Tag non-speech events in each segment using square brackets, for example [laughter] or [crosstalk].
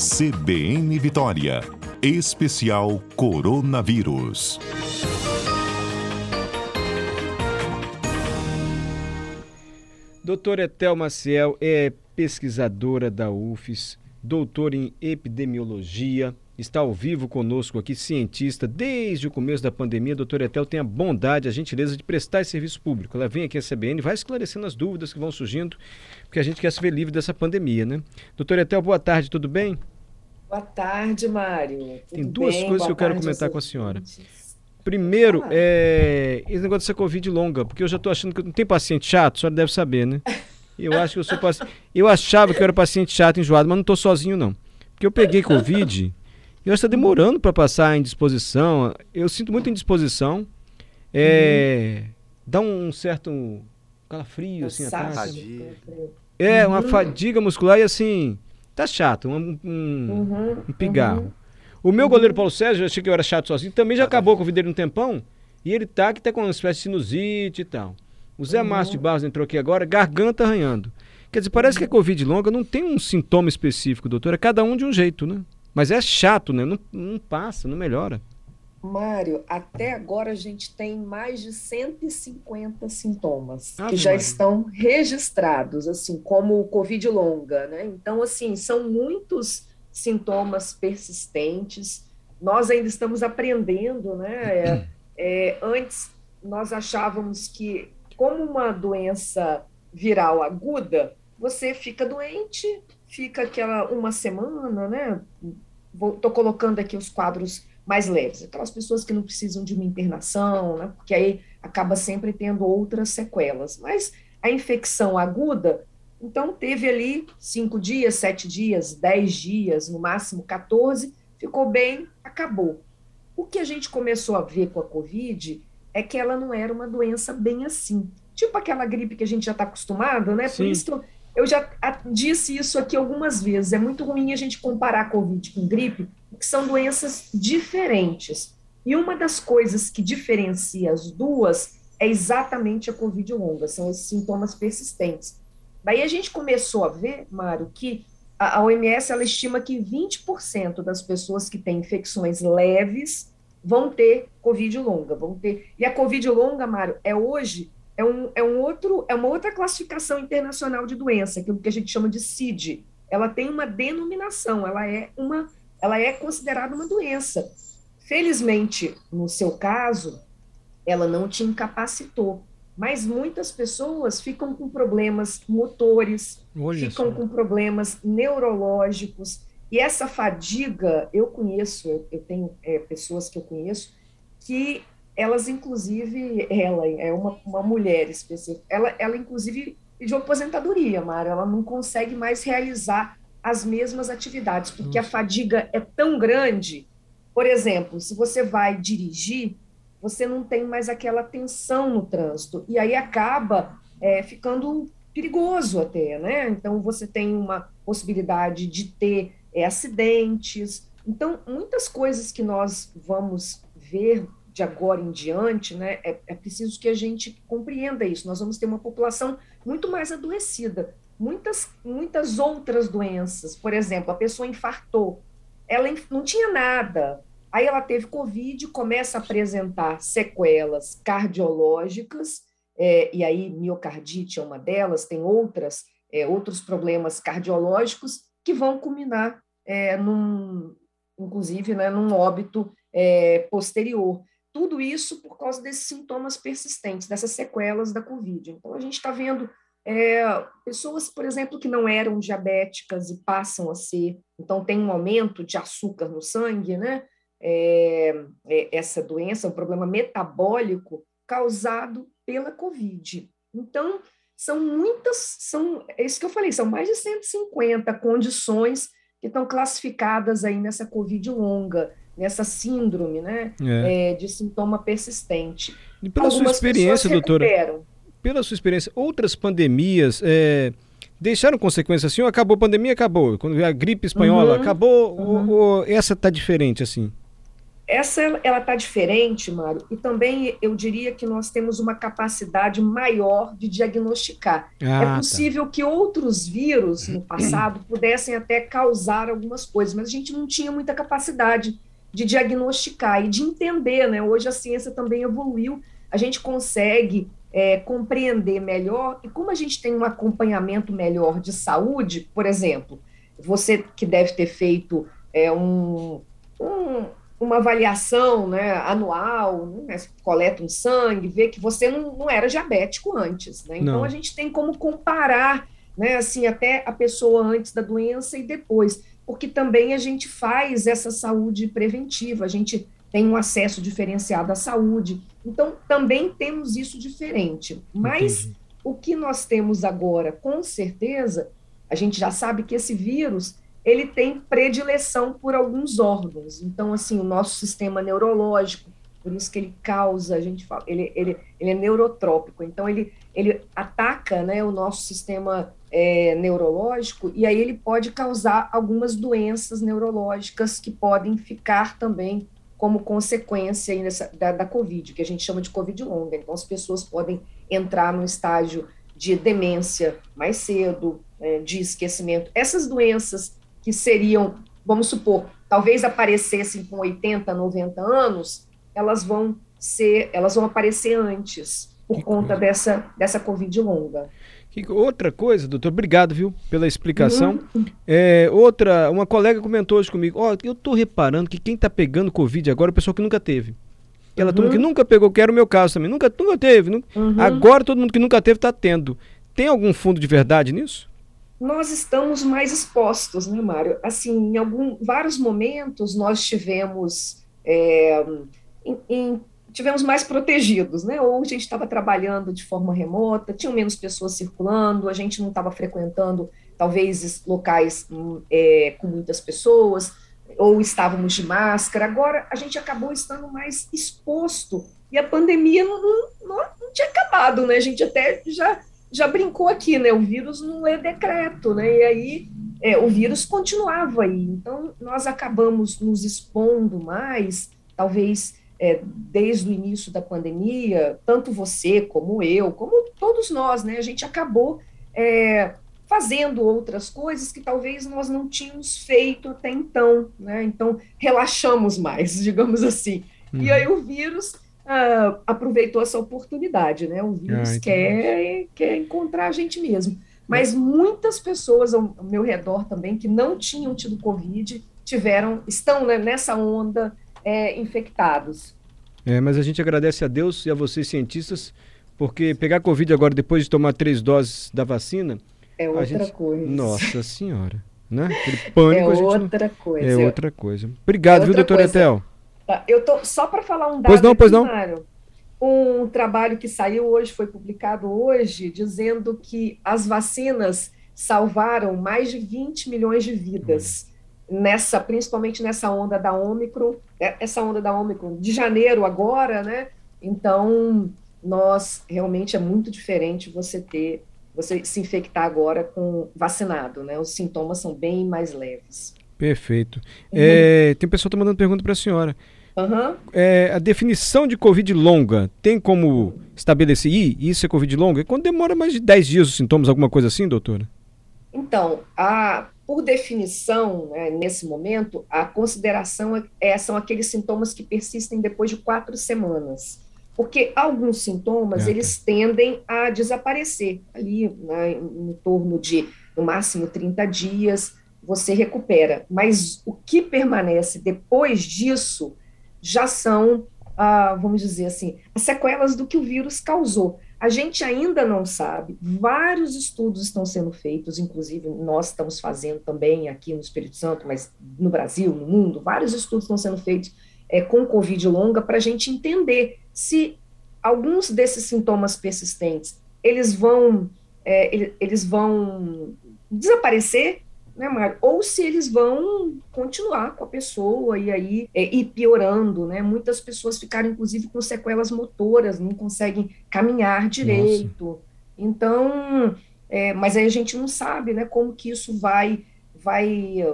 CBN Vitória. Especial Coronavírus. Doutora Etel Maciel é pesquisadora da UFES, doutora em epidemiologia, está ao vivo conosco aqui, cientista, desde o começo da pandemia. Doutora Etel tem a bondade, a gentileza de prestar esse serviço público. Ela vem aqui à CBN, vai esclarecendo as dúvidas que vão surgindo, porque a gente quer se ver livre dessa pandemia, né? Doutora Etel, boa tarde, tudo bem? Boa tarde, Mário. Tem duas bem? coisas boa que eu quero comentar com a senhora. Primeiro, é esse negócio dessa Covid longa, porque eu já estou achando que não tem paciente chato, a senhora deve saber, né? Eu acho que eu sou paciente. Eu achava que eu era paciente chato, enjoado, mas não estou sozinho, não. Porque eu peguei Covid e eu está demorando para passar a indisposição. Eu sinto muita indisposição. É, uhum. Dá um certo calafrio, assim, atrás. É, uma fadiga muscular e assim. Tá chato, um, um, uhum. um pigarro. Uhum. O meu goleiro Paulo Sérgio, eu achei que eu era chato sozinho, também já acabou com a vida dele um tempão. E ele tá que tá com uma espécie de sinusite e tal. O Zé uhum. Márcio de Barros entrou aqui agora, garganta arranhando. Quer dizer, parece que a Covid longa não tem um sintoma específico, doutor. É cada um de um jeito, né? Mas é chato, né? Não, não passa, não melhora. Mário, até agora a gente tem mais de 150 sintomas ah, que já Mário. estão registrados, assim, como Covid longa, né? Então, assim, são muitos sintomas persistentes. Nós ainda estamos aprendendo, né? É, é, antes nós achávamos que, como uma doença viral aguda, você fica doente, fica aquela uma semana, né? Estou colocando aqui os quadros mais leves, aquelas pessoas que não precisam de uma internação, né? Porque aí acaba sempre tendo outras sequelas. Mas a infecção aguda, então, teve ali cinco dias, sete dias, dez dias, no máximo 14, ficou bem, acabou. O que a gente começou a ver com a Covid é que ela não era uma doença bem assim. Tipo aquela gripe que a gente já está acostumado, né? Sim. Por isso eu já disse isso aqui algumas vezes. É muito ruim a gente comparar a Covid com gripe, porque são doenças diferentes. E uma das coisas que diferencia as duas é exatamente a Covid longa, são esses sintomas persistentes. Daí a gente começou a ver, Mário, que a, a OMS ela estima que 20% das pessoas que têm infecções leves vão ter Covid longa, vão ter. E a Covid longa, Mário, é hoje é, um, é, um outro, é uma outra classificação internacional de doença, aquilo que a gente chama de CID. Ela tem uma denominação, ela é uma, ela é considerada uma doença. Felizmente, no seu caso, ela não te incapacitou mas muitas pessoas ficam com problemas motores, Olha ficam com problemas neurológicos, e essa fadiga, eu conheço, eu, eu tenho é, pessoas que eu conheço, que elas, inclusive, ela é uma, uma mulher específica, ela, ela, inclusive, pediu aposentadoria, Mara, ela não consegue mais realizar as mesmas atividades, porque a fadiga é tão grande. Por exemplo, se você vai dirigir, você não tem mais aquela tensão no trânsito, e aí acaba é, ficando perigoso até, né? Então, você tem uma possibilidade de ter é, acidentes. Então, muitas coisas que nós vamos ver de agora em diante, né? É, é preciso que a gente compreenda isso. Nós vamos ter uma população muito mais adoecida. Muitas, muitas outras doenças, por exemplo, a pessoa infartou, ela não tinha nada, Aí ela teve Covid, começa a apresentar sequelas cardiológicas, é, e aí miocardite é uma delas, tem outras, é, outros problemas cardiológicos que vão culminar, é, num, inclusive, né, num óbito é, posterior. Tudo isso por causa desses sintomas persistentes, dessas sequelas da Covid. Então, a gente está vendo é, pessoas, por exemplo, que não eram diabéticas e passam a ser, então tem um aumento de açúcar no sangue, né? é, é, essa doença, um problema metabólico causado pela Covid. Então, são muitas, são, é isso que eu falei, são mais de 150 condições que estão classificadas aí nessa Covid longa, nessa síndrome, né, é. É, de sintoma persistente. E pela Algumas sua experiência, doutora, pela sua experiência, outras pandemias é, deixaram consequências assim, ou acabou a pandemia, acabou, quando a gripe espanhola, uhum, acabou, uhum. Ou, ou, essa está diferente assim? essa ela está diferente, Mário, e também eu diria que nós temos uma capacidade maior de diagnosticar. Ah, é tá. possível tá. que outros vírus no passado pudessem até causar algumas coisas, mas a gente não tinha muita capacidade de diagnosticar e de entender, né? Hoje a ciência também evoluiu, a gente consegue é, compreender melhor, e como a gente tem um acompanhamento melhor de saúde, por exemplo, você que deve ter feito é, um, um uma avaliação né, anual, né, coleta um sangue, vê que você não, não era diabético antes. Né? Então, não. a gente tem como comparar né, assim, até a pessoa antes da doença e depois, porque também a gente faz essa saúde preventiva, a gente tem um acesso diferenciado à saúde. Então, também temos isso diferente. Mas Entendi. o que nós temos agora, com certeza, a gente já sabe que esse vírus ele tem predileção por alguns órgãos. Então, assim, o nosso sistema neurológico, por isso que ele causa, a gente fala, ele, ele, ele é neurotrópico, então ele, ele ataca né, o nosso sistema é, neurológico e aí ele pode causar algumas doenças neurológicas que podem ficar também como consequência nessa, da, da Covid, que a gente chama de Covid longa. Então, as pessoas podem entrar no estágio de demência mais cedo, é, de esquecimento. Essas doenças que seriam, vamos supor, talvez aparecessem com 80, 90 anos, elas vão ser, elas vão aparecer antes por conta dessa dessa covid longa. Que, outra coisa, doutor, obrigado, viu, pela explicação. Uhum. É, outra, uma colega comentou hoje comigo, ó, oh, eu tô reparando que quem tá pegando Covid agora é o pessoal que nunca teve. Aquela uhum. turma que nunca pegou, que era o meu caso também, nunca, nunca teve. Nunca, uhum. Agora todo mundo que nunca teve tá tendo. Tem algum fundo de verdade nisso? nós estamos mais expostos, né, Mário? Assim, em algum, vários momentos nós tivemos, é, em, em, tivemos mais protegidos, né? Ou a gente estava trabalhando de forma remota, tinham menos pessoas circulando, a gente não estava frequentando, talvez, locais hum, é, com muitas pessoas, ou estávamos de máscara. Agora, a gente acabou estando mais exposto e a pandemia não, não, não tinha acabado, né? A gente até já já brincou aqui, né? O vírus não é decreto, né? E aí é, o vírus continuava aí. Então, nós acabamos nos expondo mais, talvez é, desde o início da pandemia, tanto você como eu, como todos nós, né? A gente acabou é, fazendo outras coisas que talvez nós não tínhamos feito até então, né? Então, relaxamos mais, [laughs] digamos assim. Uhum. E aí o vírus uh, aproveitou essa oportunidade, né? O vírus ah, quer, quer encontrar a gente mesmo. Mas muitas pessoas ao, ao meu redor também que não tinham tido Covid tiveram, estão né, nessa onda é, infectados. É, mas a gente agradece a Deus e a vocês cientistas, porque pegar Covid agora depois de tomar três doses da vacina. É outra gente... coisa. Nossa [laughs] Senhora. Né? Aquele pânico. É outra não... coisa. É outra coisa. Obrigado, é viu, doutor Etel? Tá, eu tô só para falar um dado. Pois não, pois não. um trabalho que saiu hoje, foi publicado hoje, dizendo que as vacinas salvaram mais de 20 milhões de vidas nessa, principalmente nessa onda da Ômicron, é, essa onda da Ômicron de janeiro agora, né? Então, nós realmente é muito diferente você ter, você se infectar agora com vacinado, né? Os sintomas são bem mais leves. Perfeito. Uhum. É, tem pessoa que está mandando pergunta para a senhora. Uhum. É, a definição de Covid longa tem como estabelecer Ih, isso é Covid longa? Quando demora mais de 10 dias os sintomas, alguma coisa assim, doutora? Então, a, por definição, né, nesse momento, a consideração é, é, são aqueles sintomas que persistem depois de quatro semanas. Porque alguns sintomas, é, eles tendem a desaparecer ali, né, em torno de, no máximo, 30 dias, você recupera. Mas o que permanece depois disso já são, ah, vamos dizer assim, as sequelas do que o vírus causou. A gente ainda não sabe, vários estudos estão sendo feitos, inclusive nós estamos fazendo também aqui no Espírito Santo, mas no Brasil, no mundo, vários estudos estão sendo feitos é, com Covid longa para a gente entender se alguns desses sintomas persistentes eles vão, é, eles vão desaparecer né, Mário? Ou se eles vão continuar com a pessoa e aí é, ir piorando, né? Muitas pessoas ficaram, inclusive, com sequelas motoras, não conseguem caminhar direito. Nossa. Então, é, mas aí a gente não sabe, né, como que isso vai, vai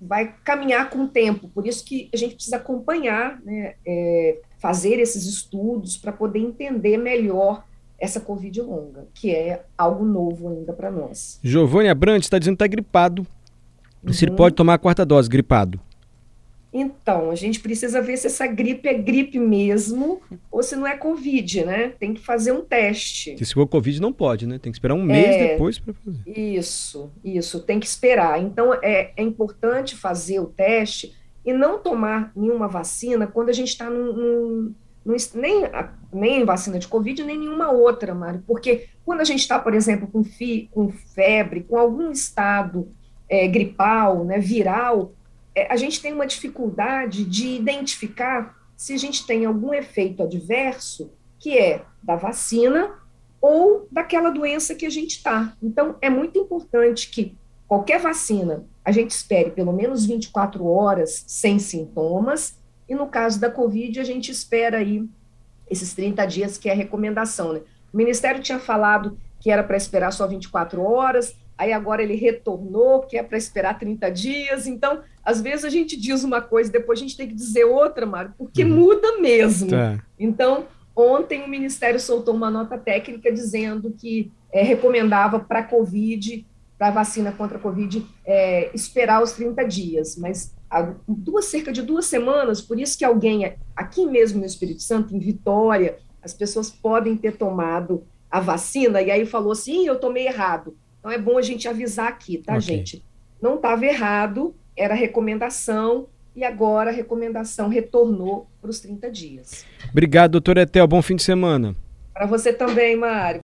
vai caminhar com o tempo, por isso que a gente precisa acompanhar, né, é, fazer esses estudos para poder entender melhor essa Covid longa, que é algo novo ainda para nós. Giovanni Abrantes está dizendo que está gripado. Uhum. Se ele pode tomar a quarta dose, gripado. Então, a gente precisa ver se essa gripe é gripe mesmo ou se não é Covid, né? Tem que fazer um teste. Se for Covid, não pode, né? Tem que esperar um mês é, depois para fazer. Isso, isso, tem que esperar. Então, é, é importante fazer o teste e não tomar nenhuma vacina quando a gente está num, num, num, nem, nem vacina de Covid, nem nenhuma outra, Mário. Porque quando a gente está, por exemplo, com, fi, com febre, com algum estado é, gripal, né, viral, é, a gente tem uma dificuldade de identificar se a gente tem algum efeito adverso, que é da vacina ou daquela doença que a gente está. Então, é muito importante que qualquer vacina a gente espere pelo menos 24 horas sem sintomas, e no caso da Covid, a gente espera aí esses 30 dias, que é a recomendação. Né? O Ministério tinha falado que era para esperar só 24 horas, aí agora ele retornou, que é para esperar 30 dias. Então, às vezes a gente diz uma coisa, depois a gente tem que dizer outra, Mário, porque uhum. muda mesmo. Tá. Então, ontem o Ministério soltou uma nota técnica dizendo que é, recomendava para a Covid, para a vacina contra a Covid, é, esperar os 30 dias, mas há duas, cerca de duas semanas, por isso que alguém aqui mesmo no Espírito Santo, em Vitória, as pessoas podem ter tomado a vacina, e aí falou assim, eu tomei errado. Então é bom a gente avisar aqui, tá, okay. gente? Não estava errado, era recomendação, e agora a recomendação retornou para os 30 dias. Obrigado, doutor Etel. Bom fim de semana. Para você também, Mário.